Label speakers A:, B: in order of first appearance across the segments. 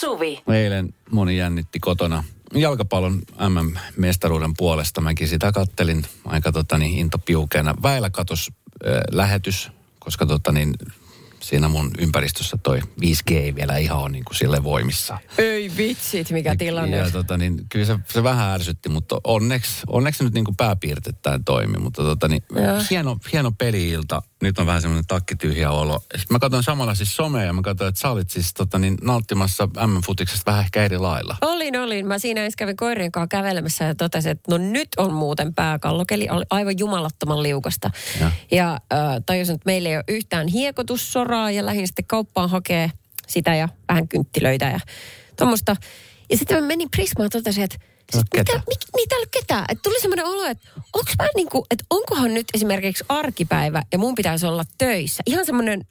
A: Suvi.
B: Eilen moni jännitti kotona jalkapallon MM-mestaruuden puolesta. Mäkin sitä kattelin aika tota, niin, intopiukeena. Väillä katos äh, lähetys, koska tota, niin, siinä mun ympäristössä toi 5G ei vielä ihan ole niin kuin sille voimissa.
C: Ei vitsit, mikä tilanne.
B: Ja tota, niin, kyllä se, se vähän ärsytti, mutta onneksi, onneksi se nyt niin kuin pääpiirtettäen toimi. Mutta tota, niin, hieno, hieno peliilta. Nyt on vähän semmoinen takkityhjä olo. Sitten mä katsoin samalla siis somea ja mä katsoin, että sä olit siis tota, niin, nauttimassa M-futiksesta vähän ehkä eri lailla.
C: Olin, olin. Mä siinä ensin kävin koirien kanssa kävelemässä ja totesin, että no nyt on muuten pääkallokeli. Oli aivan jumalattoman liukasta.
B: Ja.
C: Ja äh, tajusin, että meillä ei ole yhtään hiekotussoraa ja lähdin sitten kauppaan hakee sitä ja vähän kynttilöitä ja tuommoista. Ja sitten mä menin Prismaan ja totesin, että sit mitä,
B: ketään.
C: mik, niitä ei ole ketään. Et tuli semmoinen olo, että onko mä niinku, että onkohan nyt esimerkiksi arkipäivä ja mun pitäisi olla töissä. Ihan semmoinen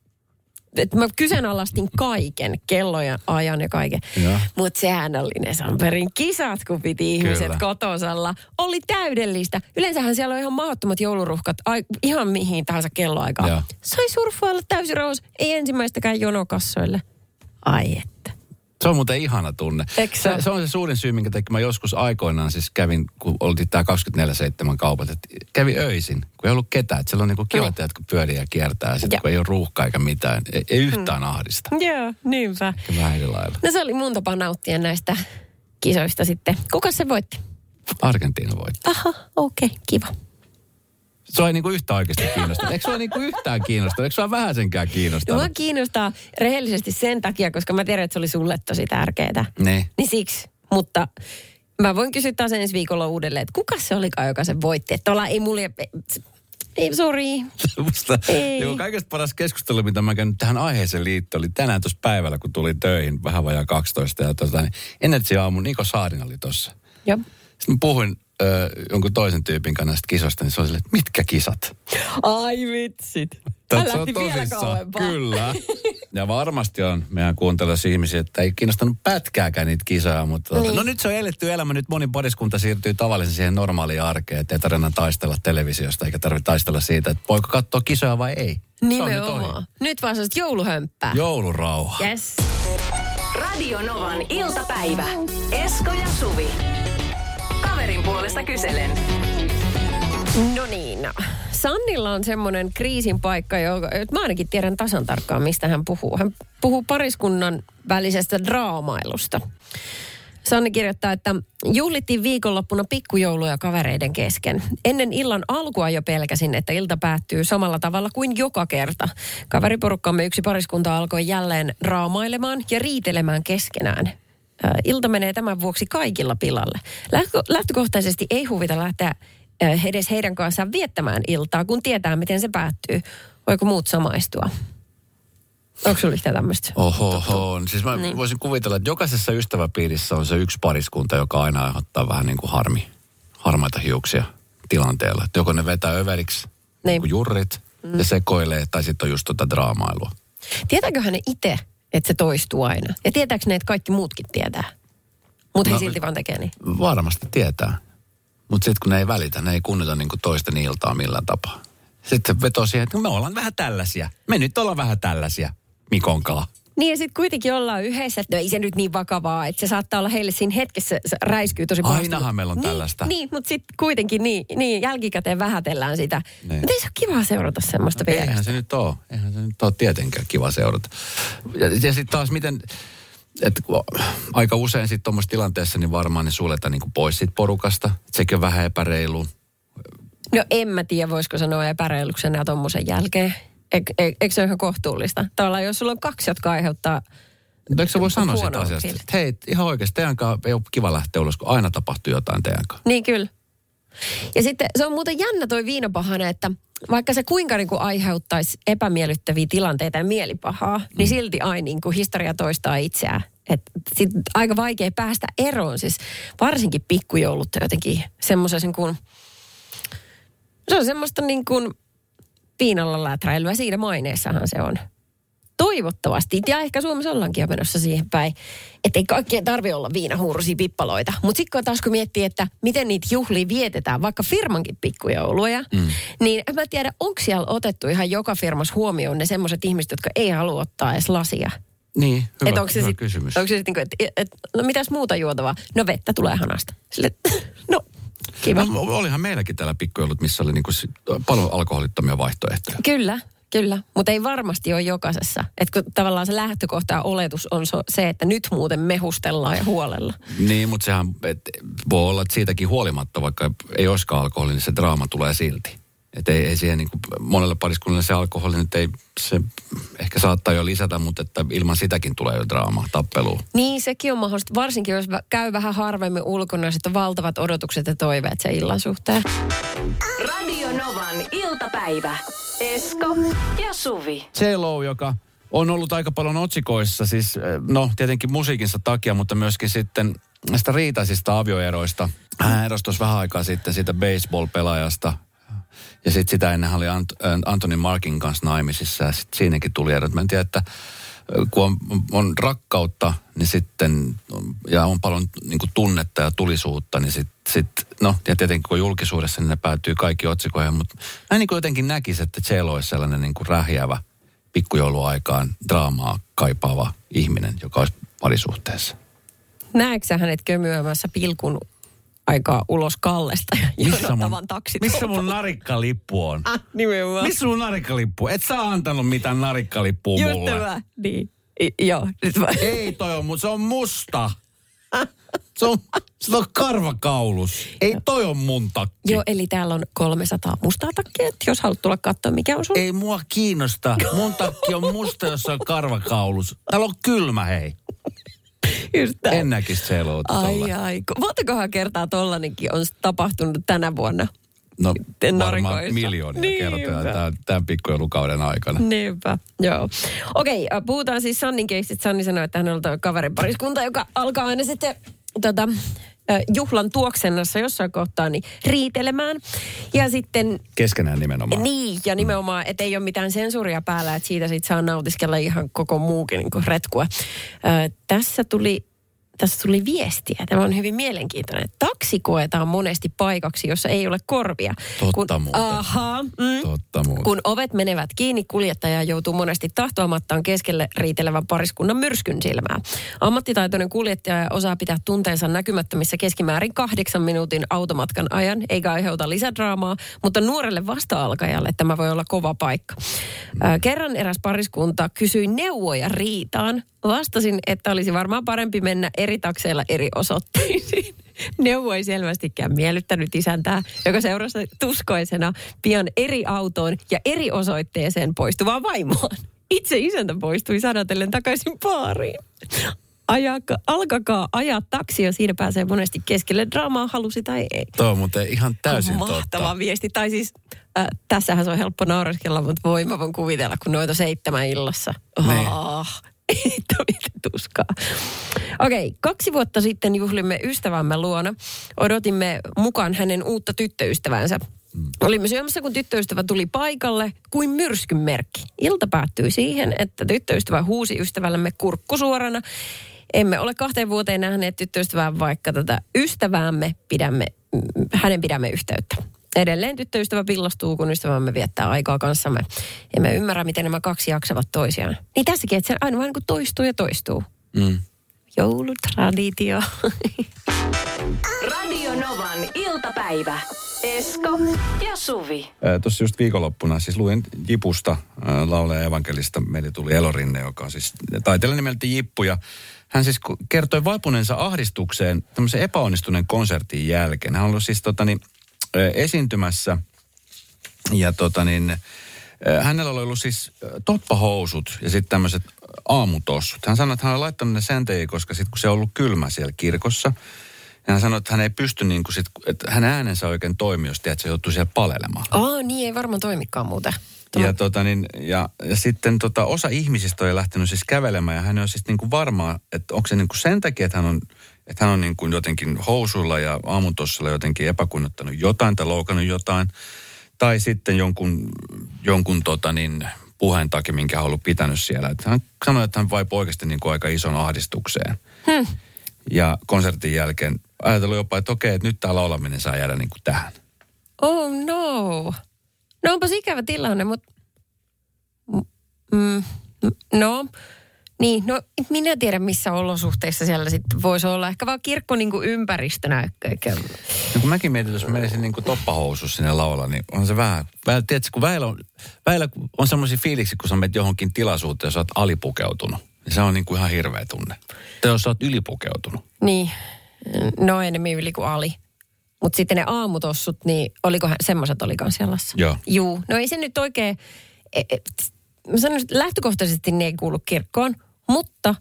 C: että mä kyseenalaistin kaiken, kellojen ajan ja kaiken. Mutta sehän oli ne Samperin kisat, kun piti ihmiset
B: Kyllä.
C: kotosalla. Oli täydellistä. Yleensähän siellä on ihan mahdottomat jouluruhkat, ai, ihan mihin tahansa kelloaikaan.
B: Joo.
C: Sai surffailla täysin rauhassa, ei ensimmäistäkään jonokassoille. Ai että.
B: Se on muuten ihana tunne.
C: Se
B: se, on se suurin syy, minkä takia mä joskus aikoinaan siis kävin, kun oltiin tää 24-7 kaupat, että kävin öisin, kun ei ollut ketään. Että siellä on niinku kivat,
C: Niin.
B: jotka pyörii ja kiertää, ja
C: Joo.
B: kun ei ole ruuhkaa eikä mitään, ei, ei yhtään ahdista.
C: Joo, niinpä.
B: Vähän lailla.
C: No se oli mun tapa nauttia näistä kisoista sitten. Kuka se voitti?
B: Argentiina voitti.
C: Aha, okei, okay, kiva.
B: Se ei niinku yhtään oikeasti kiinnostanut. Eikö se ole niinku yhtään kiinnostanut? Eikö se ole vähäsenkään
C: No
B: kiinnostanut?
C: mua kiinnostaa rehellisesti sen takia, koska mä tiedän, että se oli sulle tosi tärkeää.
B: Niin.
C: Niin siksi. Mutta mä voin kysyä taas ensi viikolla uudelleen, että kuka se olikaan, joka sen voitti. Että ollaan, ei mulle... Ei, sorry.
B: Musta,
C: Ei.
B: joo, kaikesta paras keskustelu, mitä mä käyn tähän aiheeseen liittyen, oli tänään tuossa päivällä, kun tulin töihin, vähän vajaa 12. Ja tota, niin Energy aamu, Niko Saarin oli tuossa.
C: Joo.
B: Sitten mä puhuin ö, jonkun toisen tyypin kanssa näistä kisoista, niin se oli silleen, että mitkä kisat?
C: Ai vitsit. Hän
B: se on
C: lähti vielä kauempaa.
B: Kyllä. Ja varmasti on meidän kuuntelijoissa ihmisiä, että ei kiinnostanut pätkääkään niitä kisoja, mutta niin.
C: Niin.
B: no nyt se on eletty elämä. Nyt moni pariskunta siirtyy tavallisen siihen normaaliin arkeen, että ei tarvitse taistella televisiosta eikä tarvitse taistella siitä, että voiko katsoa kisoja vai ei. Se on nyt.
C: Nimenomaan. Nyt vaan sellaista jouluhömppää.
B: Joulurauha.
C: Yes.
A: Radio Novan iltapäivä. Esko ja Suvi. Kaverin puolesta kyselen.
C: No niin. Sannilla on semmoinen kriisin paikka, joka että mä ainakin tiedän tasan tarkkaan, mistä hän puhuu. Hän puhuu pariskunnan välisestä draamailusta. Sanni kirjoittaa, että juhlittiin viikonloppuna pikkujouluja kavereiden kesken. Ennen illan alkua jo pelkäsin, että ilta päättyy samalla tavalla kuin joka kerta. Kaveriporukkamme yksi pariskunta alkoi jälleen raamailemaan ja riitelemään keskenään. Ilta menee tämän vuoksi kaikilla pilalle. Lähtö- Lähtökohtaisesti ei huvita lähteä edes heidän kanssaan viettämään iltaa, kun tietää, miten se päättyy. Voiko muut samaistua? Onko sinulla yhtään tämmöistä?
B: Oho, oho. Siis mä niin. Voisin kuvitella, että jokaisessa ystäväpiirissä on se yksi pariskunta, joka aina aiheuttaa vähän niin kuin harmi, harmaita hiuksia tilanteella. Että joko ne vetää överiksi, niin.
C: Niin.
B: jurrit, mm. ja sekoilee, tai sitten on just tota draamailua.
C: Tietääköhän ne itse, että se toistuu aina? Ja tietääkö ne, että kaikki muutkin tietää? Mutta he
B: No,
C: silti vaan tekee niin.
B: Varmasti tietää. Mutta sitten kun ne ei välitä, ne ei kunnita niin kuin toisten iltaa millään tapaa. Sitten vetoo siihen, että me ollaan vähän tällaisia. Me nyt ollaan vähän tällaisia Mikonkaa.
C: Niin ja sitten kuitenkin ollaan yhdessä, että no ei se nyt niin vakavaa, että se saattaa olla heille siinä hetkessä, se räiskyy tosi pahasti.
B: Ainahan meillä on
C: niin,
B: tällaista.
C: Niin, mutta sitten kuitenkin niin, niin, jälkikäteen vähätellään sitä.
B: Niin.
C: Mutta ei se ole kivaa seurata semmoista no,
B: Eihän se nyt ole. Eihän se nyt ole tietenkään kiva seurata. Ja, ja sitten taas miten, kun aika usein sitten tuommoisessa tilanteessa niin varmaan ne suljetaan niin kuin pois siitä porukasta. Et sekin on vähän epäreilu.
C: No en mä tiedä, voisiko sanoa epäreiluksena ja tommosen jälkeen. Eikö eik, eikö se ole ihan kohtuullista? Tavallaan jos sulla on kaksi, jotka aiheuttaa...
B: Mutta eikö sä voi sanoa siitä asiasta,
C: fiilis.
B: että hei, ihan oikeasti teidän kanssa ei ole kiva lähteä ulos, kun aina tapahtuu jotain teidän kanssa.
C: Niin kyllä. Ja sitten se on muuten jännä toi viinapahane, että vaikka se kuinka niin kuin aiheuttaisi epämiellyttäviä tilanteita ja mielipahaa, mm. niin silti aina niin kuin historia toistaa itseään. Et sit aika vaikea päästä eroon. Siis varsinkin pikkujoulut jotenkin semmoisen kuin... Se on semmoista niin kuin viinalla läträilyä. Siinä maineessahan se on. Toivottavasti. Ja ehkä Suomessa ollaankin jo menossa siihen päin, että ei kaikkien tarvi olla viinahuurusia pippaloita. Mutta sitten taas kun miettii, että miten niitä juhlia vietetään, vaikka firmankin pikkujouluja, mm. niin en mä tiedä, onko siellä otettu ihan joka firmassa huomioon ne semmoiset ihmiset, jotka ei halua ottaa edes lasia.
B: Niin, hyvä,
C: Et onko se
B: hyvä
C: sit,
B: kysymys.
C: Onko se sitten, niin että et, no mitäs muuta juotavaa? No vettä tulee hanasta. Sille, kiva.
B: No, olihan meilläkin täällä pikkujoulut, missä oli niinku paljon alkoholittomia vaihtoehtoja.
C: Kyllä, kyllä. Mutta ei varmasti ole jokaisessa. Että kun tavallaan se lähtökohta ja oletus on se, että nyt muuten mehustellaan ja huolella.
B: Niin, mutta sehän et, voi olla, että siitäkin huolimatta, vaikka ei olisikaan alkoholi, niin se draama tulee silti. Että ei, ei siihen niin kuin, monelle pariskunnalle se alkoholi nyt ei, se ehkä saattaa jo lisätä, mutta että ilman sitäkin tulee jo draama, tappelu.
C: Niin, sekin on mahdollista. Varsinkin jos käy vähän harvemmin ulkona, sitten valtavat odotukset ja toiveet sen illan suhteen.
A: Radio Novan iltapäivä. Esko ja Suvi.
B: J-Lo, joka on ollut aika paljon otsikoissa, siis eh, no tietenkin musiikinsa takia, mutta myöskin sitten näistä riitaisista avioeroista. Hän erosi tuossa vähän aikaa sitten siitä baseball-pelaajasta. Ja sitten sitä ennen oli Ant- Anthony Markin kanssa naimisissa ja sitten siinäkin tuli erot. Mä en tiedä, että kun on, on rakkautta niin sitten, ja on paljon niin kuin tunnetta ja tulisuutta, niin sitten, sit, no ja tietenkin kun julkisuudessa, niin ne päätyy kaikki otsikoihin. Mutta mä niin kuin jotenkin näkisin, että J-Lo olisi sellainen niin kuin rähjävä pikkujouluaikaan draamaa kaipaava ihminen, joka olisi parisuhteessa.
C: Näetkö hänet kömyämässä pilkun aikaa ulos Kallesta ja jonottavan taksit?
B: missä mun narikkalippu on?
C: Ah, nimenomaan.
B: Missä mun narikkalippu? Et sä antanut mitään narikkalippua
C: Just
B: mulle.
C: tämä. Niin. I, joo, nyt mä...
B: Ei toi on, mutta se on musta. Se on, se on karvakaulus. Ei toi on mun takki.
C: Joo, eli täällä on 300 mustaa takkia, että jos haluat tulla katsoa, mikä on sun.
B: Ei mua kiinnosta. Mun takki on musta, jossa on karvakaulus. Täällä on kylmä, hei.
C: Just tää.
B: En näkisi seloota
C: Ai ai, ku- montakohan kertaa tollanenkin on tapahtunut tänä vuonna?
B: No varmaan miljoonia
C: Niinpä.
B: kertoja tämän, tämän pikkujoulukauden aikana.
C: Niinpä, joo. Okei, äh, puhutaan siis Sannin keissit. Sanni sanoi, että hän on kaverin pariskunta, joka alkaa aina sitten tota, juhlan tuoksennassa jossain kohtaa niin riitelemään. Ja sitten
B: Keskenään nimenomaan.
C: niin, ja nimenomaan, että ei ole mitään sensuuria päällä, että siitä sit saa nautiskella ihan koko muukin niin retkua. Ö, tässä tuli tässä tuli viestiä. Tämä on hyvin mielenkiintoinen. Taksi koetaan monesti paikaksi, jossa ei ole korvia.
B: Totta
C: kun,
B: muuten.
C: Aha, mm,
B: Totta muuten.
C: kun ovet menevät kiinni, kuljettaja joutuu monesti tahtoamattaan keskelle riitelevän pariskunnan myrskyn silmää. Ammattitaitoinen kuljettaja osaa pitää tunteensa näkymättömissä keskimäärin kahdeksan minuutin automatkan ajan, eikä aiheuta lisädraamaa, mutta nuorelle vasta-alkajalle tämä voi olla kova paikka. Ää, kerran eräs pariskunta kysyi neuvoja riitaan. Vastasin, että olisi varmaan parempi mennä eri takseilla eri osoitteisiin. Neuvo ei selvästikään miellyttänyt isäntää, joka seurasi tuskoisena pian eri autoon ja eri osoitteeseen poistuvaan vaimoon. Itse isäntä poistui sanotellen takaisin baariin. Ajaka, alkakaa ajaa taksia, siinä pääsee monesti keskelle draamaa, halusi tai ei.
B: Tuo on muuten ihan täysin
C: Mahtava
B: totta.
C: viesti. Tai siis äh, tässähän se on helppo naureskella, mutta voi mä voin kuvitella, kun noita seitsemän illassa.
B: Niin.
C: Oh, että mitä tuskaa. Okei, okay, kaksi vuotta sitten juhlimme ystävämme luona. Odotimme mukaan hänen uutta tyttöystävänsä. Mm. Olimme syömässä, kun tyttöystävä tuli paikalle kuin myrskyn merkki. Ilta päättyi siihen, että tyttöystävä huusi ystävällemme kurkku suorana. Emme ole kahteen vuoteen nähneet tyttöystävää, vaikka tätä ystäväämme pidämme, mm, hänen pidämme yhteyttä. Edelleen tyttöystävä pillastuu, kun ystävämme viettää aikaa kanssamme. Emme ymmärrä, miten nämä kaksi jaksavat toisiaan. Niin tässäkin, että se aina vaan niin kuin toistuu ja toistuu.
B: Mm.
C: Joulutraditio.
A: Radio Novan iltapäivä. Esko ja Suvi.
B: Tuossa just viikonloppuna siis luin Jipusta, laulaja evankelista. Meille tuli Elorinne, joka on siis taiteilija nimeltä Jippu. Ja hän siis kertoi vaipuneensa ahdistukseen tämmöisen epäonnistuneen konsertin jälkeen. Hän on ollut siis totani, ää, esiintymässä ja tota niin, hänellä oli ollut siis toppahousut ja sitten tämmöiset aamutossut. Hän sanoi, että hän oli laittanut ne sen koska sitten kun se on ollut kylmä siellä kirkossa, ja hän sanoi, että hän ei pysty niin kuin sit, että hänen äänensä oikein toimi, jos tiedät, että se joutuu siellä palelemaan.
C: Aa, niin ei varmaan toimikaan muuten.
B: Ja, tota, niin, ja, ja sitten tota, osa ihmisistä on lähtenyt siis kävelemään ja hän on siis niin kuin varmaa, että onko se niin kuin sen takia, että hän on, että hän on niin kuin jotenkin housuilla ja aamutossilla jotenkin epäkunnottanut jotain tai loukannut jotain. Tai sitten jonkun, jonkun tota niin, puheen takia, minkä hän on ollut pitänyt siellä. Että hän sanoi, että hän vaipui oikeasti niin kuin aika ison ahdistukseen.
C: Hmm.
B: Ja konsertin jälkeen ajatellut jopa, että okei, että nyt tämä laulaminen saa jäädä niin kuin tähän.
C: Oh no. No onpas ikävä tilanne, mutta... Mm, no, Niin, no minä tiedän missä olosuhteissa siellä sitten voisi olla. Ehkä vaan kirkko niin kuin ympäristönä.
B: No kun mäkin mietin, jos mä menisin niin toppahousussa sinne laualla, niin on se vähän, vähän tiedätkö, kun väillä on, väillä on semmoisia fiiliksi, kun sä menet johonkin tilaisuuteen ja sä oot alipukeutunut. Niin se on niin kuin ihan hirveä tunne. Tai jos sä oot ylipukeutunut.
C: Niin, no enemmän yli kuin ali. Mutta sitten ne aamutossut, niin olikohan semmoiset oli kans jalassa?
B: Joo.
C: Juu, no ei se nyt oikein, e, e, mä sanoisin, että lähtökohtaisesti ne ei kuulu kirkkoon, mutta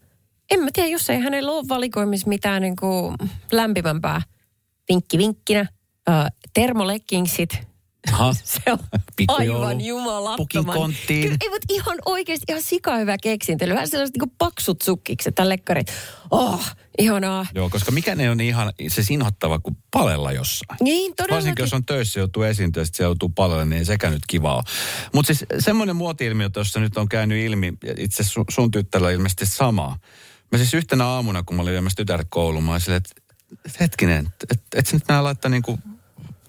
C: en mä tiedä, jos ei hänellä ole valikoimissa mitään niin kuin lämpimämpää. Vinkki vinkkinä, ö, termoleggingsit,
B: Aha.
C: se on
B: Pikkujoulu.
C: aivan jumalattoman.
B: Pukin.
C: Kyllä, ei, mutta ihan oikeasti ihan sika hyvä keksintely. Vähän sellaiset niin paksut sukkikset tai lekkarit. Oh, ihanaa.
B: Joo, koska mikä ne on niin ihan se sinhottava kuin palella jossain.
C: Niin, todellakin.
B: Varsinkin jos on töissä, joutuu esiintyä sitten se joutuu palelle, niin ei sekään nyt kivaa Mutta siis semmoinen muoti-ilmiö tuossa nyt on käynyt ilmi, itse sun, sun tyttärellä ilmeisesti samaa. Mä siis yhtenä aamuna, kun mä olin viemässä tytäret kouluun, mä olin silleen, että et hetkinen, että et, et sä nyt nää laittaa niinku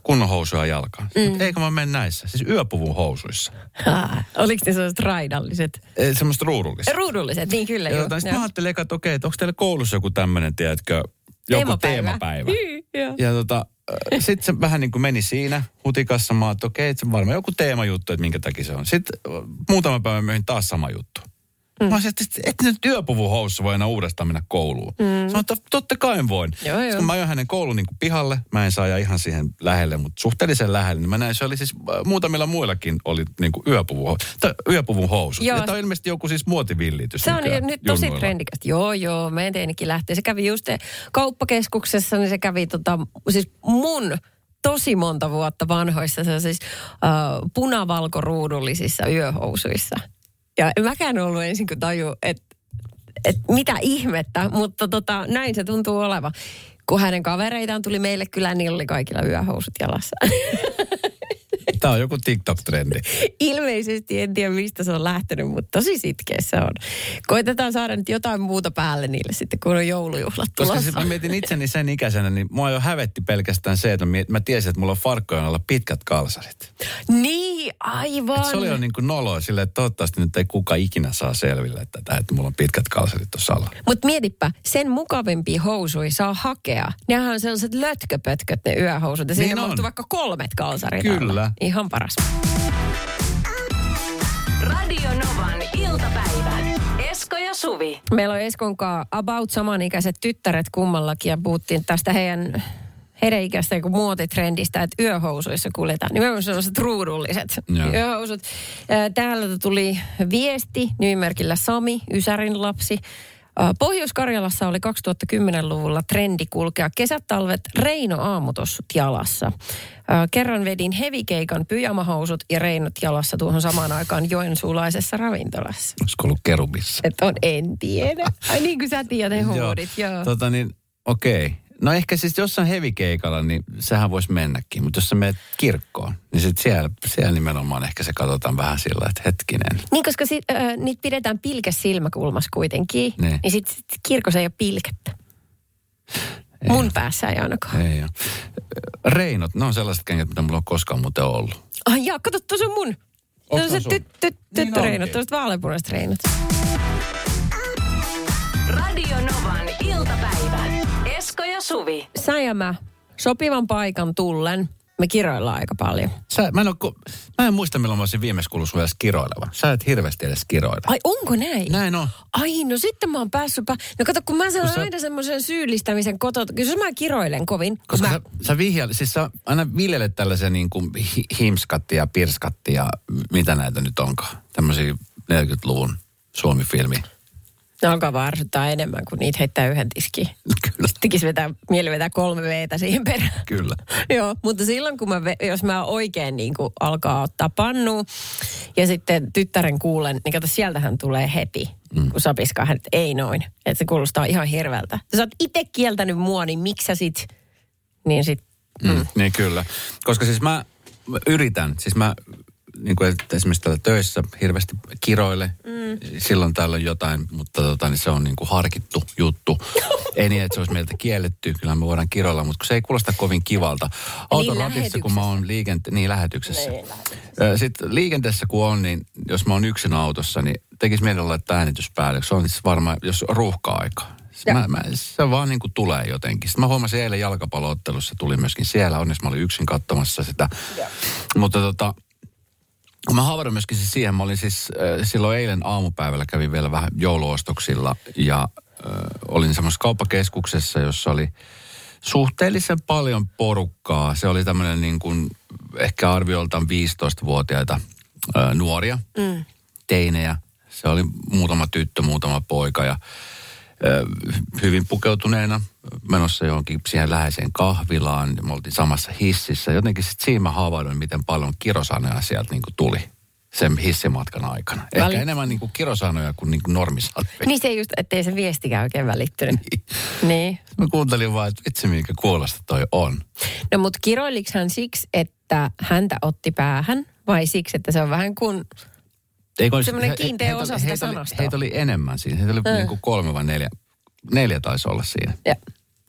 B: kunnon housuja jalkaan. Mm. Eikö mä mene näissä? Siis yöpuvun housuissa.
C: Ah, oliko ne sellaiset raidalliset?
B: E, semmoista ruudullista.
C: Ruudulliset, niin kyllä. Joo. Joo.
B: mä ajattelin että okei, että onko teillä koulussa joku tämmöinen, tiedätkö, joku
C: Teemapäivä.
B: teemapäivä.
C: Joo.
B: Ja tota, sitten se vähän niin kuin meni siinä hutikassa. Mä että okei, että se on varmaan joku teemajuttu, että minkä takia se on. Sitten äh, muutama päivä myöhemmin taas sama juttu. Mm. Mä olisin, että et nyt työpuvun housussa voi enää uudestaan mennä kouluun. Mm. Sanoin, että totta kai voin.
C: Joo, joo.
B: Kun mä ajoin hänen koulun niin kuin pihalle, mä en saa ajaa ihan siihen lähelle, mutta suhteellisen lähelle, niin mä näin, se oli siis äh, muutamilla muillakin oli niin kuin yöpuvun, tai yöpuvun housut.
C: Joo.
B: Ja tämä on ilmeisesti joku siis muotivillitys.
C: Se on nyt tosi
B: junnuilla.
C: trendikästä. Joo, joo, meidän teinikin lähtee. Se kävi just kauppakeskuksessa, niin se kävi tota, siis mun tosi monta vuotta vanhoissa se siis uh, punavalkoruudullisissa yöhousuissa. Ja mäkään en ollut ensin kun taju, että et mitä ihmettä, mutta tota, näin se tuntuu olevan. Kun hänen kavereitaan tuli meille kylään, niin oli kaikilla yöhousut jalassa.
B: Tämä on joku TikTok-trendi.
C: Ilmeisesti en tiedä mistä se on lähtenyt, mutta tosi sitkeä se on. Koitetaan saada nyt jotain muuta päälle niille sitten, kun on joulujuhlat
B: Koska
C: tulossa.
B: siis mä mietin itseni sen ikäisenä, niin mua jo hävetti pelkästään se, että mä tiesin, että mulla on farkkojen alla pitkät kalsarit.
C: Niin, aivan.
B: Et se oli jo niin kuin noloa silleen, että toivottavasti nyt ei kuka ikinä saa selville, että, että, että mulla on pitkät kalsarit tuossa alla.
C: Mutta mietipä, sen mukavampia housuja saa hakea. Nehän on sellaiset lötköpötköt ne yöhousut. Ja
B: Niin
C: siinä
B: on.
C: mahtuu vaikka kolmet kalsarit
B: Kyllä.
C: alla. Ihan paras.
A: Radio Novan iltapäivä. Esko ja Suvi.
C: Meillä on Eskon kanssa about samanikäiset tyttäret kummallakin ja puhuttiin tästä heidän heidän ikäistä kuin muotitrendistä, että yöhousuissa kuljetaan. Nimenomaan sellaiset ruudulliset
B: Joo.
C: yöhousut. Ää, Täältä tuli viesti nimimerkillä Sami, Ysärin lapsi. Pohjois-Karjalassa oli 2010-luvulla trendi kulkea kesätalvet Reino aamutossut jalassa. Kerran vedin hevikeikan pyjamahousut ja reinot jalassa tuohon samaan aikaan joensuulaisessa ravintolassa.
B: Olisiko ollut kerubissa?
C: Et on, en tiedä. Ai niin kuin sä tiedät ne huudit, joo.
B: Tota niin, okei. No ehkä siis jossain hevikeikalla, niin sehän voisi mennäkin. Mutta jos sä menet kirkkoon, niin sit siellä, siellä nimenomaan ehkä se katsotaan vähän sillä, että hetkinen.
C: Niin, koska sit, äh, niitä pidetään pilkäs silmäkulmassa kuitenkin.
B: Niin.
C: Niin sit, sit kirkossa ei ole pilkettä. Mun päässä ei ainakaan.
B: Ei ole. Reinot, ne on sellaiset kengät, mitä mulla on koskaan muuten ollut.
C: Ai jaa, kato, tuossa on mun. Tuossa on
B: sun?
C: ty, ty,
B: Niin
C: tyttöreinot, tuossa vaaleanpunaiset reinot.
A: Radio Novan iltapäivä. Esko ja Suvi.
C: Sä ja mä, sopivan paikan tullen, me kiroillaan aika paljon.
B: Sä, mä, en ole, mä en muista, milloin mä olisin viimeksi kuullut sun edes kiroilevan. Sä et hirveästi edes kiroile.
C: Ai onko näin?
B: Näin on.
C: Ai no sitten mä oon päässyt... Pa- no kato, kun mä saan
B: Kun sä-
C: aina semmoisen syyllistämisen kotoa. Kyllä jos mä kiroilen kovin.
B: Koska
C: mä...
B: sä, sä vihjailet, siis sä aina viljelet tällaisia niin kuin hi- himskatti ja pirskatti ja mitä näitä nyt onkaan. Tämmöisiä 40-luvun Suomi-filmi.
C: Ne alkaa vaan ärsyttää enemmän, kun niitä heittää yhden tiskiin.
B: Kyllä,
C: Tekisi vetää, mieli vetää kolme veetä siihen perään.
B: kyllä.
C: Joo, mutta silloin kun mä, jos mä oikein niin kuin alkaa ottaa pannu ja sitten tyttären kuulen, niin kato sieltähän tulee heti, mm. kun sapiskaa hänet, ei noin. Että se kuulostaa ihan hirveältä. Sä oot itse kieltänyt mua, niin miksi sä sit, niin sit,
B: Mm. Niin kyllä. Koska siis mä mä yritän, siis mä niin kuin esimerkiksi täällä töissä hirveästi kiroille. Mm. Silloin täällä on jotain, mutta tota, niin se on niin kuin harkittu juttu. Ei niin, että se olisi meiltä kielletty. Kyllä me voidaan kiroilla, mutta se ei kuulosta kovin kivalta. Autoratissa, kun mä oon liikente- niin lähetyksessä. Sitten liikenteessä kun on, niin jos mä oon yksin autossa, niin tekisi mieli laittaa äänitys päälle. Se on siis varmaan, jos ruuhka-aika.
C: Ja.
B: Mä, mä, se vaan niin kuin tulee jotenkin. Sitten mä huomasin eilen jalkapalloottelussa, tuli myöskin siellä. Onneksi mä olin yksin katsomassa sitä. Mutta tota, Mä havahdun myöskin siis siihen, mä olin siis äh, silloin eilen aamupäivällä kävin vielä vähän jouluostoksilla ja äh, olin semmoisessa kauppakeskuksessa, jossa oli suhteellisen paljon porukkaa. Se oli tämmöinen niin kuin ehkä arvioltaan 15-vuotiaita äh, nuoria, mm. teinejä. Se oli muutama tyttö, muutama poika ja ö, hyvin pukeutuneena menossa johonkin siihen läheiseen kahvilaan. Me oltiin samassa hississä. Jotenkin sitten siinä mä havaidoin, miten paljon kirosanoja sieltä niin tuli sen hissimatkan aikana. Ehkä
C: Väli-
B: enemmän niin kuin kirosanoja kuin, niin kuin normisanoja.
C: Niin se just, ettei se viestikään oikein välittynyt. niin.
B: Mä kuuntelin vaan, että vitsi minkä kuulosta toi on.
C: No mut kiroiliks hän siksi, että häntä otti päähän vai siksi, että se on vähän kuin...
B: Eikö olisi-
C: Semmoinen
B: he-
C: kiinteä
B: heitä
C: osa
B: oli-
C: sitä
B: heitä oli-
C: sanastoa.
B: Heitä oli enemmän siinä. Heitä oli
C: Mm.
B: niin kuin kolme vai neljä. Neljä taisi olla siinä.
C: Ja.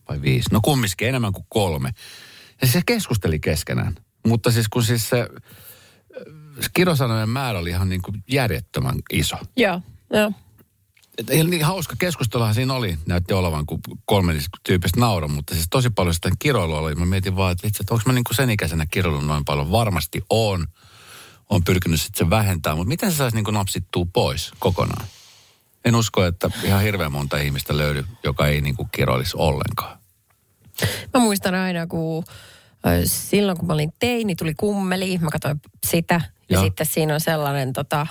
B: vai viisi. No kumminkin enemmän kuin kolme. Ja se keskusteli keskenään. Mutta siis kun siis se äh, kirosanojen määrä oli ihan niin kuin järjettömän iso.
C: Joo, joo.
B: Et niin hauska keskusteluhan siinä oli. Näytti olevan, kun kolme tyypistä nauro, mutta siis tosi paljon sitä kiroilua oli. Mä mietin vaan, että vitsi, että onko mä niin kuin sen ikäisenä kiroillut noin paljon. Varmasti on. On pyrkinyt sitten sen vähentää, mutta miten se saisi niin napsittua pois kokonaan? En usko, että ihan hirveän monta ihmistä löydy, joka ei niin kuin kiroilisi ollenkaan.
C: Mä muistan aina, kun silloin kun mä olin teini, tuli kummeli, mä katsoin sitä. Ja
B: Joo.
C: sitten siinä on sellainen tota,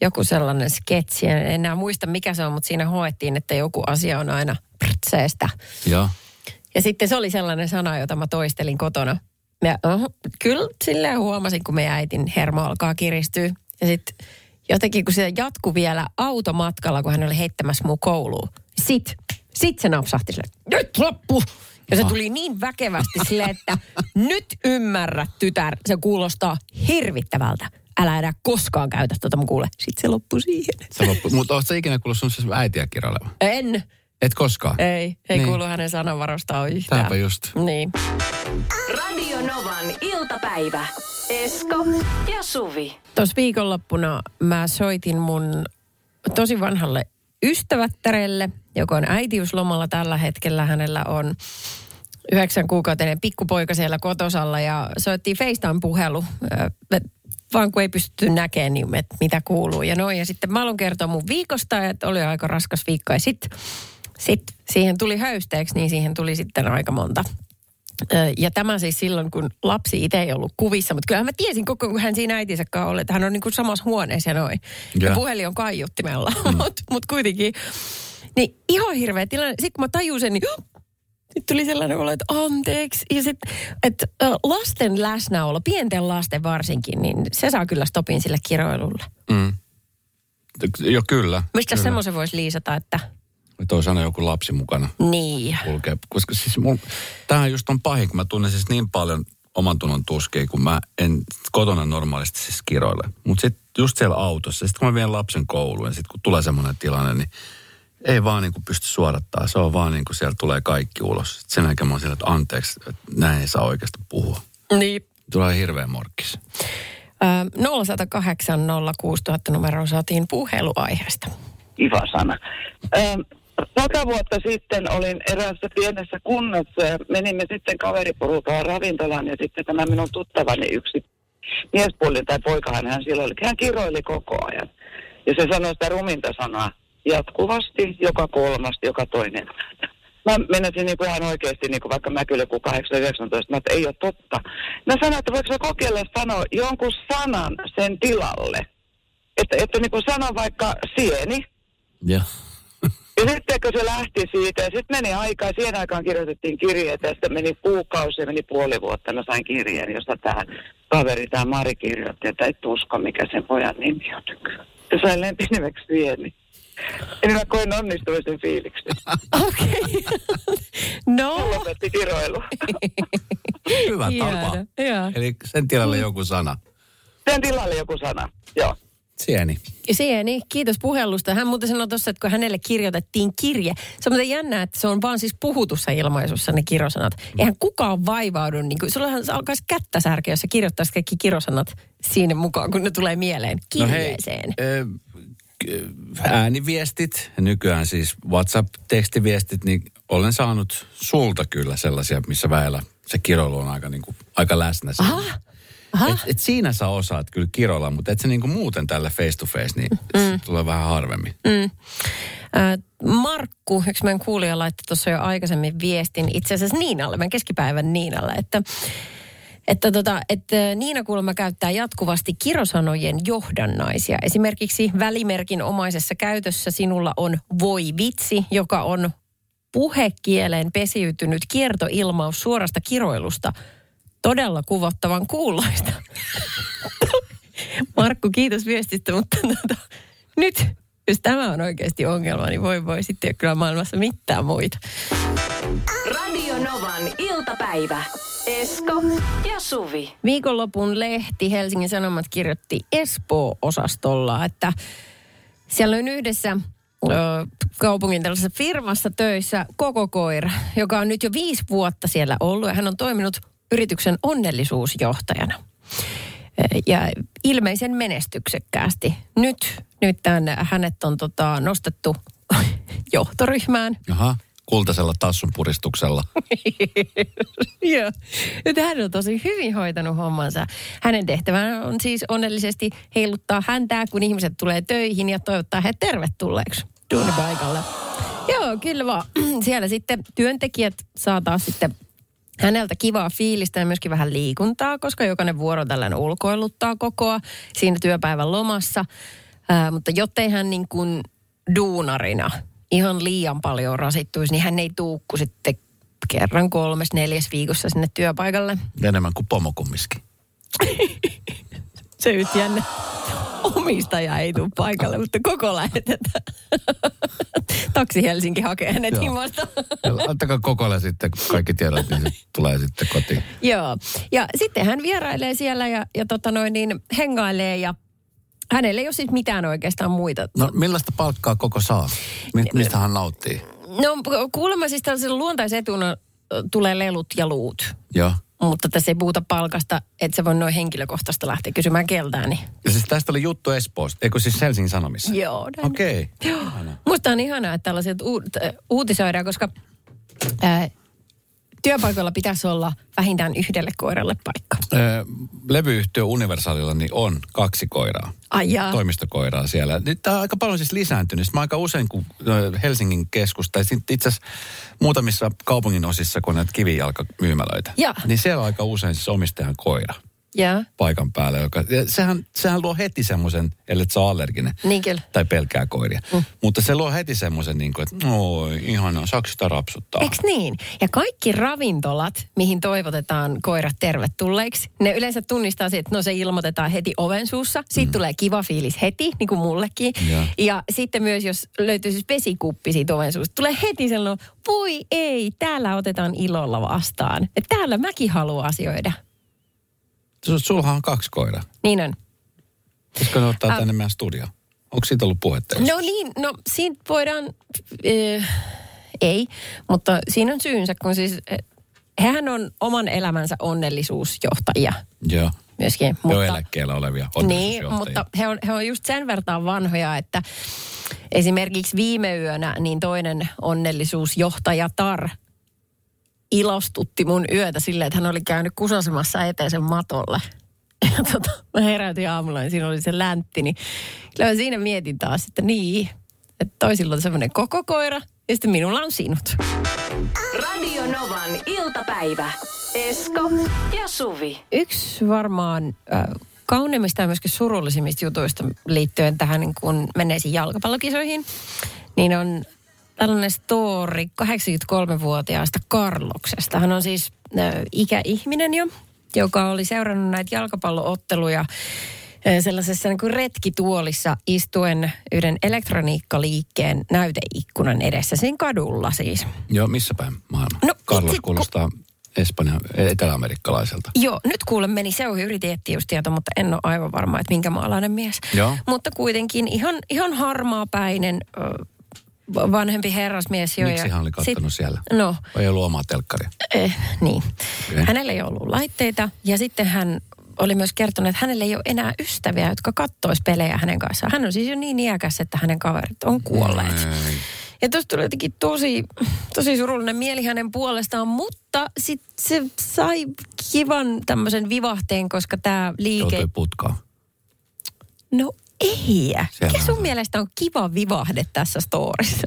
C: joku sellainen sketsi, en enää muista mikä se on, mutta siinä hoettiin, että joku asia on aina prtseestä.
B: Joo.
C: Ja sitten se oli sellainen sana, jota mä toistelin kotona. Ja uh, kyllä silleen huomasin, kun meidän äitin hermo alkaa kiristyä. Ja sitten jotenkin, kun se jatkui vielä automatkalla, kun hän oli heittämässä muu kouluun. Sit, sit se napsahti sille, nyt loppu! Ja se tuli niin väkevästi sille, että nyt ymmärrä, tytär, se kuulostaa hirvittävältä. Älä enää koskaan käytä tuota mun kuule. Sitten se loppui siihen.
B: Se loppu. Mutta oletko ikinä kuullut sun siis äitiä kirjoileva?
C: En,
B: Et koskaan?
C: ei, ei
B: Niin.
C: kuulu hänen sananvarostaan yhtään.
B: Tämäpä just.
C: Niin.
A: Radio Novan iltapäivä. Esko ja Suvi.
C: Tuossa viikonloppuna mä soitin mun tosi vanhalle ystävättärelle, joka on äitiyslomalla tällä hetkellä. Hänellä on yhdeksän kuukautinen pikkupoika siellä kotosalla ja soittiin FaceTime-puhelu. Vaan kun ei pystytty näkemään, niin mitä kuuluu ja noin. Ja sitten mä haluan kertoa mun viikosta, että oli aika raskas viikko. Ja sitten sit siihen tuli höysteeksi, niin siihen tuli sitten aika monta Ja tämä siis silloin, kun lapsi itse ei ollut kuvissa, mutta kyllähän mä tiesin koko ajan, kun hän siinä äitinsä kanssa oli, että hän on niin kuin samassa huoneessa ja noin. Ja
B: Joo.
C: puhelin on kaiuttimella, mm. mutta mut kuitenkin. Niin ihan hirveä tilanne. Sitten kun mä tajusin, niin sitten tuli sellainen olo, että anteeksi. Ja sitten, että ö, lasten läsnäolo, pienten lasten varsinkin, niin se saa kyllä stopin sille kiroilulle.
B: Mm. Jo kyllä.
C: Mistä semmoisen voisi liisata, että
B: Toi aina joku lapsi mukana
C: niin.
B: kulkee. Koska siis mun, tämähän just on pahin, kun mä tunnen siis niin paljon oman tunnon tuskia, kun mä en kotona normaalisti siis kiroile. Mutta sitten just siellä autossa, sitten kun mä vien lapsen kouluun ja sitten kun tulee semmoinen tilanne, niin ei vaan niin kuin pysty suodattaa. Se on vaan niin kuin siellä tulee kaikki ulos. Sitten sen jälkeen mä oon siellä, että anteeksi, että näin ei saa oikeasti puhua.
C: Niin.
B: Tulee hirveän morkkis.
C: Ö, 0108 06000 numeroon saatiin puheluaiheesta.
D: kiva sana. Ähm, Sata vuotta sitten olin eräässä pienessä kunnassa ja menimme sitten kaveriporukalla ravintolaan ja sitten tämä minun tuttavani yksi miespuolinen tai poikahan hän silloin oli. Hän kiroili koko ajan. Ja se sanoi sitä ruminta sanaa jatkuvasti, joka kolmas, joka toinen. Mä menisin niin kuin ihan oikeasti, niin kuin vaikka mä kyllä joku 8-19, mä että ei ole totta. Mä sanoin, että voiko kokeilla sanoa jonkun sanan sen tilalle. Että, että niin kuin sano vaikka sieni,
B: Ja.
D: Ja sitten kun se lähti siitä, ja sitten meni aikaa, siihen aikaan kirjoitettiin kirjeitä, ja sitten meni kuukausi ja meni puoli vuotta, mä sain kirjeen, josta tämä kaveri, tämä Mari kirjoitti, että et usko, mikä sen pojan nimi on nykyään. Ja sain lempinimeksi Vieni. Eli mä koin onnistumisen fiiliksi.
C: Okei. no.
D: Lopetti kiroilu.
B: Hyvä tapa. Eli sen tilalle joku sana.
D: Sen tilalle joku sana. Joo.
B: Sieni.
C: Sieni, kiitos puhelusta. Hän muuten sanoi tuossa, että kun hänelle kirjoitettiin kirje. Se on muuten jännää, että se on vaan siis puhutussa ilmaisussa ne kirosanat. Eihän kukaan vaivaudu, niin kuin, sullahan se alkaisi kättä särkeä, jos sä kirjoittaisit kaikki kirosanat siinä mukaan, kun ne tulee mieleen kirjeeseen?
B: No hei, ö, ääniviestit, nykyään siis WhatsApp-tekstiviestit, niin olen saanut sulta kyllä sellaisia, missä väellä se kiroilu on aika, niin kuin, aika läsnä.
C: Aha.
B: Et, et siinä sä osaat kyllä kiroilla, mutta et se niinku muuten tällä face to face, niin mm. se tulee vähän harvemmin.
C: Mm. Markku, yksi meidän kuulija laittoi tuossa jo aikaisemmin viestin itse asiassa Niinalle, meidän keskipäivän Niinalle, että että, tota, että Niina kuulemma käyttää jatkuvasti kirosanojen johdannaisia. Esimerkiksi välimerkin omaisessa käytössä sinulla on voi vitsi, joka on puhekieleen pesiytynyt kiertoilmaus suorasta kiroilusta. Todella kuvottavan kuuloista. Markku, kiitos viestistä, mutta tota, nyt, jos tämä on oikeasti ongelma, niin voi voi sitten ei ole kyllä maailmassa mitään muita.
A: Radio Novan iltapäivä. Esko ja Suvi.
C: Viikonlopun lehti Helsingin Sanomat kirjoitti Espoo-osastolla, että siellä on yhdessä ö, kaupungin tällaisessa firmassa töissä koko koira, joka on nyt jo viisi vuotta siellä ollut ja hän on toiminut yrityksen onnellisuusjohtajana. Ja ilmeisen menestyksekkäästi. Nyt, nyt tämän, hänet on tota, nostettu johtoryhmään.
B: Jaha, kultaisella tassun puristuksella.
C: Joo. Nyt hän on tosi hyvin hoitanut hommansa. Hänen tehtävänä on siis onnellisesti heiluttaa häntää, kun ihmiset tulee töihin ja toivottaa he tervetulleeksi duunipaikalle. Joo, kyllä vaan. Siellä sitten työntekijät saa taas sitten häneltä kivaa fiilistä ja myöskin vähän liikuntaa, koska jokainen vuoro tällainen ulkoiluttaa kokoa siinä työpäivän lomassa. Ää, mutta jottei hän niin kuin duunarina ihan liian paljon rasittuisi, niin hän ei tuukku sitten kerran kolmes, neljäs viikossa sinne työpaikalle.
B: Enemmän kuin pomokummiski.
C: Se nyt jännä. Omistaja ei tule paikalle, mutta koko lähetetään. Taksi Helsinki hakee hänet
B: Joo.
C: himasta.
B: Antakaa kokoilla sitten kaikki tiedot, niin se tulee sitten kotiin.
C: Joo. Ja sitten hän vierailee siellä ja, ja tota noin niin, hengailee ja hänellä ei ole siis mitään oikeastaan muita.
B: No millaista palkkaa koko saa? Mi- mistä hän nauttii?
C: No kuulemma siis tällaisen luontaisetuna ö, tulee lelut ja luut.
B: Joo.
C: Mutta tässä ei puhuta palkasta, että se voi noin henkilökohtaista lähteä kysymään keltään. Niin.
B: Ja siis tästä oli juttu Espoosta, eikö siis Helsingin Sanomissa?
C: Joo.
B: Okei.
C: Joo. Musta on ihanaa, että tällaiset u- äh, uutisoidaan, koska ää, työpaikalla pitäisi olla vähintään yhdelle koiralle paikka.
B: Ö, levyyhtiö Universalilla niin on kaksi koiraa.
C: Ai jaa.
B: toimistokoiraa siellä. Nyt tämä on aika paljon siis lisääntynyt. Mä aika usein, kun Helsingin keskusta, tai itse asiassa muutamissa kaupungin osissa, kun on näitä kivijalkamyymälöitä,
C: Joo.
B: niin siellä on aika usein siis omistajan koira
C: Joo,
B: paikan päällä. Joka, ja sehän, sehän luo heti semmoisen, ellei sä ole allerginen
C: niin kyllä.
B: tai pelkää koiria. Mm. Mutta se luo heti semmoisen, niin kuin, että oi, ihanaa, saako sitä rapsuttaa?
C: Eiks niin? Ja kaikki ravintolat, mihin toivotetaan koirat tervetulleiksi, ne yleensä tunnistaa siitä, että no se ilmoitetaan heti oven suussa. Siitä mm. tulee kiva fiilis heti, niin kuin mullekin.
B: Joo.
C: Ja sitten myös, jos löytyy siis vesikuppi siitä oven suusta, tulee heti sellainen, voi ei, täällä otetaan ilolla vastaan. Että täällä mäkin haluan asioida.
B: Sul- Sullahan on kaksi koiraa.
C: Niin on.
B: Pitäisikö ne ottaa
C: Ä-
B: tänne meidän studioon? Onko siitä ollut puhetta?
C: No niin, no siitä voidaan, äh, ei, mutta siinä on syynsä, kun siis äh, hehän on oman elämänsä onnellisuusjohtajia
B: Joo.
C: myöskin.
B: Jo
C: Mutta,
B: eläkkeellä olevia
C: niin, mutta he on, he on just sen vertaan vanhoja, että esimerkiksi viime yönä niin toinen onnellisuusjohtajatar ilostutti mun yötä silleen, että hän oli käynyt kusasemassa eteisen matolle. Ja tota, mä herätin aamulla ja siinä oli se läntti, niin kyllä mä siinä mietin taas, että niin, että toisilla on semmoinen koko koira ja sitten minulla on sinut.
A: Radio Novan iltapäivä. Esko ja Suvi.
C: Yksi varmaan äh, kauneimmista ja myöskin surullisimmista jutuista liittyen tähän niin kun menneisiin jalkapallokisoihin, niin on tällainen story 83-vuotiaasta Karloksesta. Hän on siis äh, ikäihminen jo, joka oli seurannut näitä jalkapallootteluja sellaisessa niin kuin retkituolissa istuen yhden elektroniikkaliikkeen näyteikkunan edessä, siinä kadulla siis.
B: Joo, missä päin maailma?
C: No,
B: Carlos
C: itse-
B: kuulostaa Espanja, etelä-amerikkalaiselta.
C: Joo, nyt kuule meni se ohi, yritin just tieto, mutta en ole aivan varma, että minkä maalainen mies.
B: Joo.
C: Mutta kuitenkin ihan, ihan harmaapäinen vanhempi herrasmies jo.
B: Miksi hän oli kattonut
C: sit-
B: siellä?
C: No,
B: Vai ei ollut omaa telkkaria?
C: eh, niin.
B: Okei.
C: Hänellä ei ollut laitteita ja sitten hän oli myös kertonut, että hänellä ei ole enää ystäviä, jotka kattois pelejä hänen kanssaan. Hän on siis jo niin iäkäs, että hänen kaverit on kuolleet. Ja tuosta tuli jotenkin tosi, tosi surullinen mieli hänen puolestaan, mutta sit se sai kivan tämmöisen vivahteen, koska tämä liike...
B: Joutui putkaan.
C: No ei. Mikä
B: on
C: sun
B: se.
C: mielestä on kiva vivahde tässä storissa?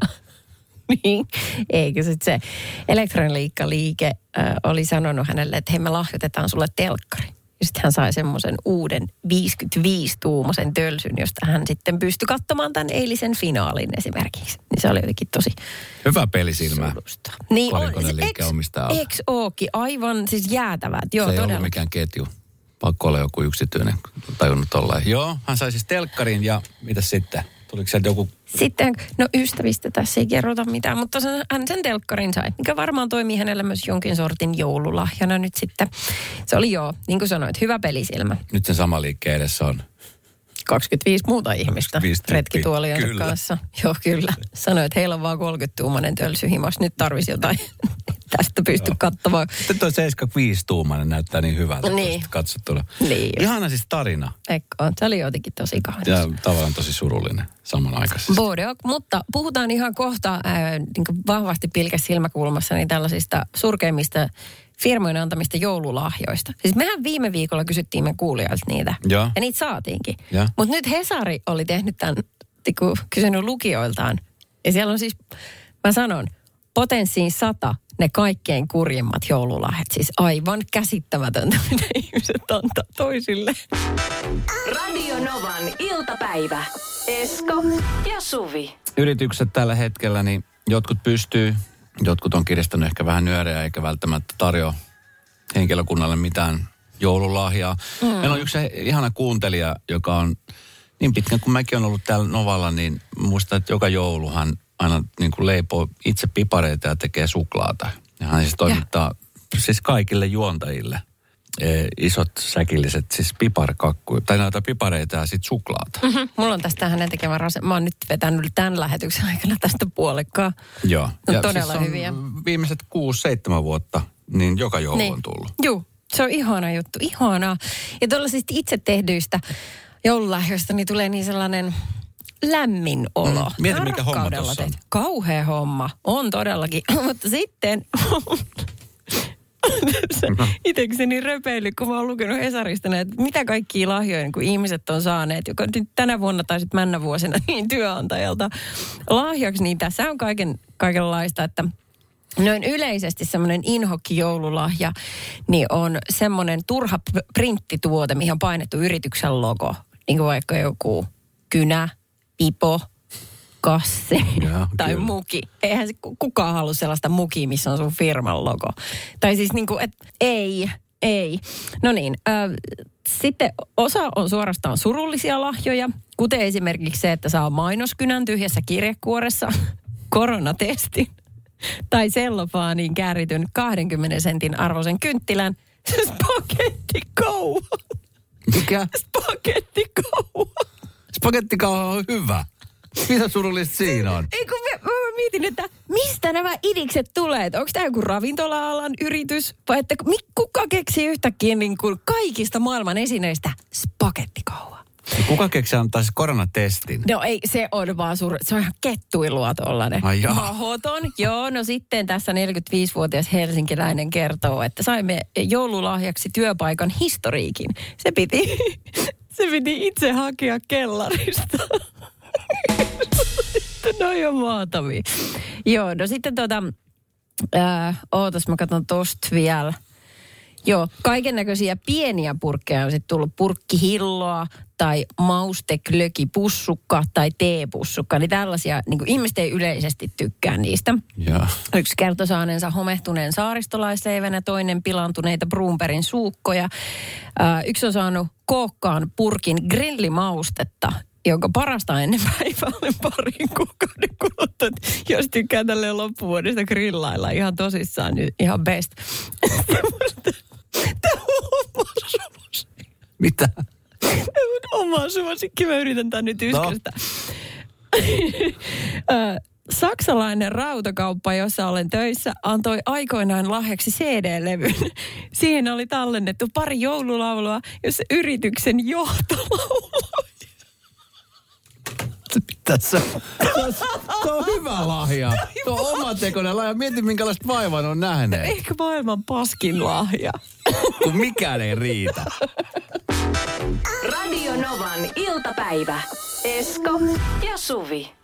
C: niin, eikö sit se elektroniikka-liike äh, oli sanonut hänelle, että hei me lahjoitetaan sulle telkkari. Ja sitten hän sai semmoisen uuden 55-tuumaisen tölsyn, josta hän sitten pystyi katsomaan tämän eilisen finaalin esimerkiksi. Niin se oli jotenkin tosi
B: Hyvä pelisilmä.
C: sulusta. Niin on,
B: on.
C: Eks ookin, aivan siis jäätävät. Joo,
B: se ei
C: todella.
B: ollut mikään ketju. Pakko olla joku yksityinen, tajunnut tolleen. Joo, hän sai siis telkkarin ja mitä sitten? Tuliko sieltä joku...
C: Sitten, no ystävistä tässä ei kerrota mitään, mutta sen, hän sen telkkarin sai, mikä varmaan toimii hänelle myös jonkin sortin joululahjana nyt sitten. Se oli joo, niin kuin sanoit, hyvä pelisilmä.
B: Nyt sen sama liikkeen edessä on.
C: 25 muuta ihmistä
B: 25 tyyppiä.
C: retkituoliensa
B: Kyllä.
C: kanssa. Joo, kyllä. Sanoit, että heillä on vaan 30-tuumainen tölsy himas. Nyt tarvisi jotain tästä pysty katsomaan.
B: Sitten toi 75-tuumainen näyttää niin hyvältä
C: Niin.
B: katsottuna.
C: Niin.
B: Ihana siis tarina
C: Eikö? Se oli jotenkin tosi kaunis.
B: ja tavallaan tosi surullinen samanaikaisesti.
C: Bordeaux, mutta puhutaan ihan kohta ää, niin vahvasti pilkäs silmäkulmassa niin tällaisista surkeimmista firmojen antamista joululahjoista. Siis mehän viime viikolla kysyttiin me kuulijoilta niitä.
B: Joo.
C: Ja niitä saatiinkin.
B: Ja.
C: Mutta nyt Hesari oli tehnyt tämän, tiku, kysynyt lukijoiltaan. Ja siellä on siis, mä sanon, potenssiin sata ne kaikkein kurjimmat joululahjat. Siis aivan käsittämätöntä, mitä ihmiset antaa toisille.
A: Radio Novan iltapäivä. Esko ja Suvi.
B: Yritykset tällä hetkellä, niin jotkut pystyy, jotkut on kiristänyt ehkä vähän nyöreä eikä välttämättä tarjoa henkilökunnalle mitään joululahjaa. Mm. Meillä on yksi ihana kuuntelija, joka on niin pitkään kuin mäkin olen ollut täällä Novalla, niin muistan, että joka jouluhan aina niin kuin leipoo itse pipareita ja tekee suklaata. Ja hän siis toimittaa siis kaikille juontajille isot säkilliset siis piparkakkuja, tai näitä pipareita ja sitten suklaata.
C: Mm, mulla on tästä hänen tekemä rase. Mä oon nyt vetänyt tämän lähetyksen aikana tästä puolikkaa.
B: Joo.
C: No
B: ja
C: todella
B: siis on
C: hyviä.
B: Viimeiset kuusi, seitsemän vuotta, niin joka joulu on tullut.
C: Joo, se on ihana juttu, ihanaa. Ja tuollaisista itse tehdyistä joululahjoista niin tulee niin sellainen lämmin olo.
B: Mm, mieti, mikä homma tossa on.
C: Kauhea homma, on todellakin. Mutta sitten itsekseni röpeily, kun mä oon lukenut Hesarista näitä, että mitä kaikkia lahjoja kun ihmiset on saaneet, joka nyt tänä vuonna tai sitten männä vuosina niin työnantajalta lahjaksi, niin tässä on kaiken, kaikenlaista, että Noin yleisesti semmoinen inhokki joululahja, niin on semmoinen turha printtituote, mihin on painettu yrityksen logo. Niin kuin vaikka joku kynä, pipo, kassi
B: Joo,
C: tai
B: kyllä.
C: muki. Eihän se ku- kukaan halua sellaista mukia, missä on sun firman logo. Tai siis niin kuin, että ei, ei. No niin, äh, sitten osa on suorastaan surullisia lahjoja, kuten esimerkiksi se, että saa mainoskynän tyhjässä kirjekuoressa, koronatestin tai sellofaaniin käärityn 20 sentin arvoisen kynttilän, spagettikauha.
B: Mikä?
C: Spagettikauha.
B: Spagettikauha on hyvä. Mitä surullista siinä on?
C: Ei kun mä, mä mietin, että mistä nämä idikset tulee? Onko tämä joku ravintola-alan yritys? Vai että kuka keksii yhtäkkiä niin kuin kaikista maailman esineistä spagettikauha?
B: Kuka keksi antaa siis koronatestin?
C: No ei, se on vaan sur... Se on ihan kettuilua tollanen.
B: Ai jaa.
C: Mahoton. Joo, no sitten tässä 45-vuotias helsinkiläinen kertoo, että saimme joululahjaksi työpaikan historiikin. Se piti, se piti itse hakea kellarista. no on maatavia. Joo, no sitten tota, ää, ootas mä katson tosta vielä. Joo, kaiken näköisiä pieniä purkkeja on sitten tullut purkkihilloa tai mausteklöki pussukka tai teepussukka. Niin tällaisia, niin kuin ihmiset ei yleisesti tykkää niistä.
B: Joo.
C: Yksi kertoi saaneensa homehtuneen saaristolaisleivän ja toinen pilantuneita Brumperin suukkoja. Ää, yksi on saanut kookkaan purkin grillimaustetta, jonka parasta ennen päivää oli parin kuukauden kuluttua. Jos tykkää tälle loppuvuodesta grillailla ihan tosissaan, niin ihan best. Tämä on oma suosikki.
B: Mitä?
C: Tämä on oma suosikki. Mä yritän tän nyt yskästä. Ö, Saksalainen rautakauppa, jossa olen töissä, antoi aikoinaan lahjaksi CD-levyn. Siihen oli tallennettu pari joululaulua, jossa yrityksen johto lauloi.
B: Tässä. Tuo on hyvä lahja. Tuo on omatekoinen lahja. Mieti, minkälaista vaivaa ne on nähneet.
C: Ehkä maailman paskin lahja.
B: Kun mikään ei riitä.
A: Radio Novan iltapäivä. Esko ja Suvi.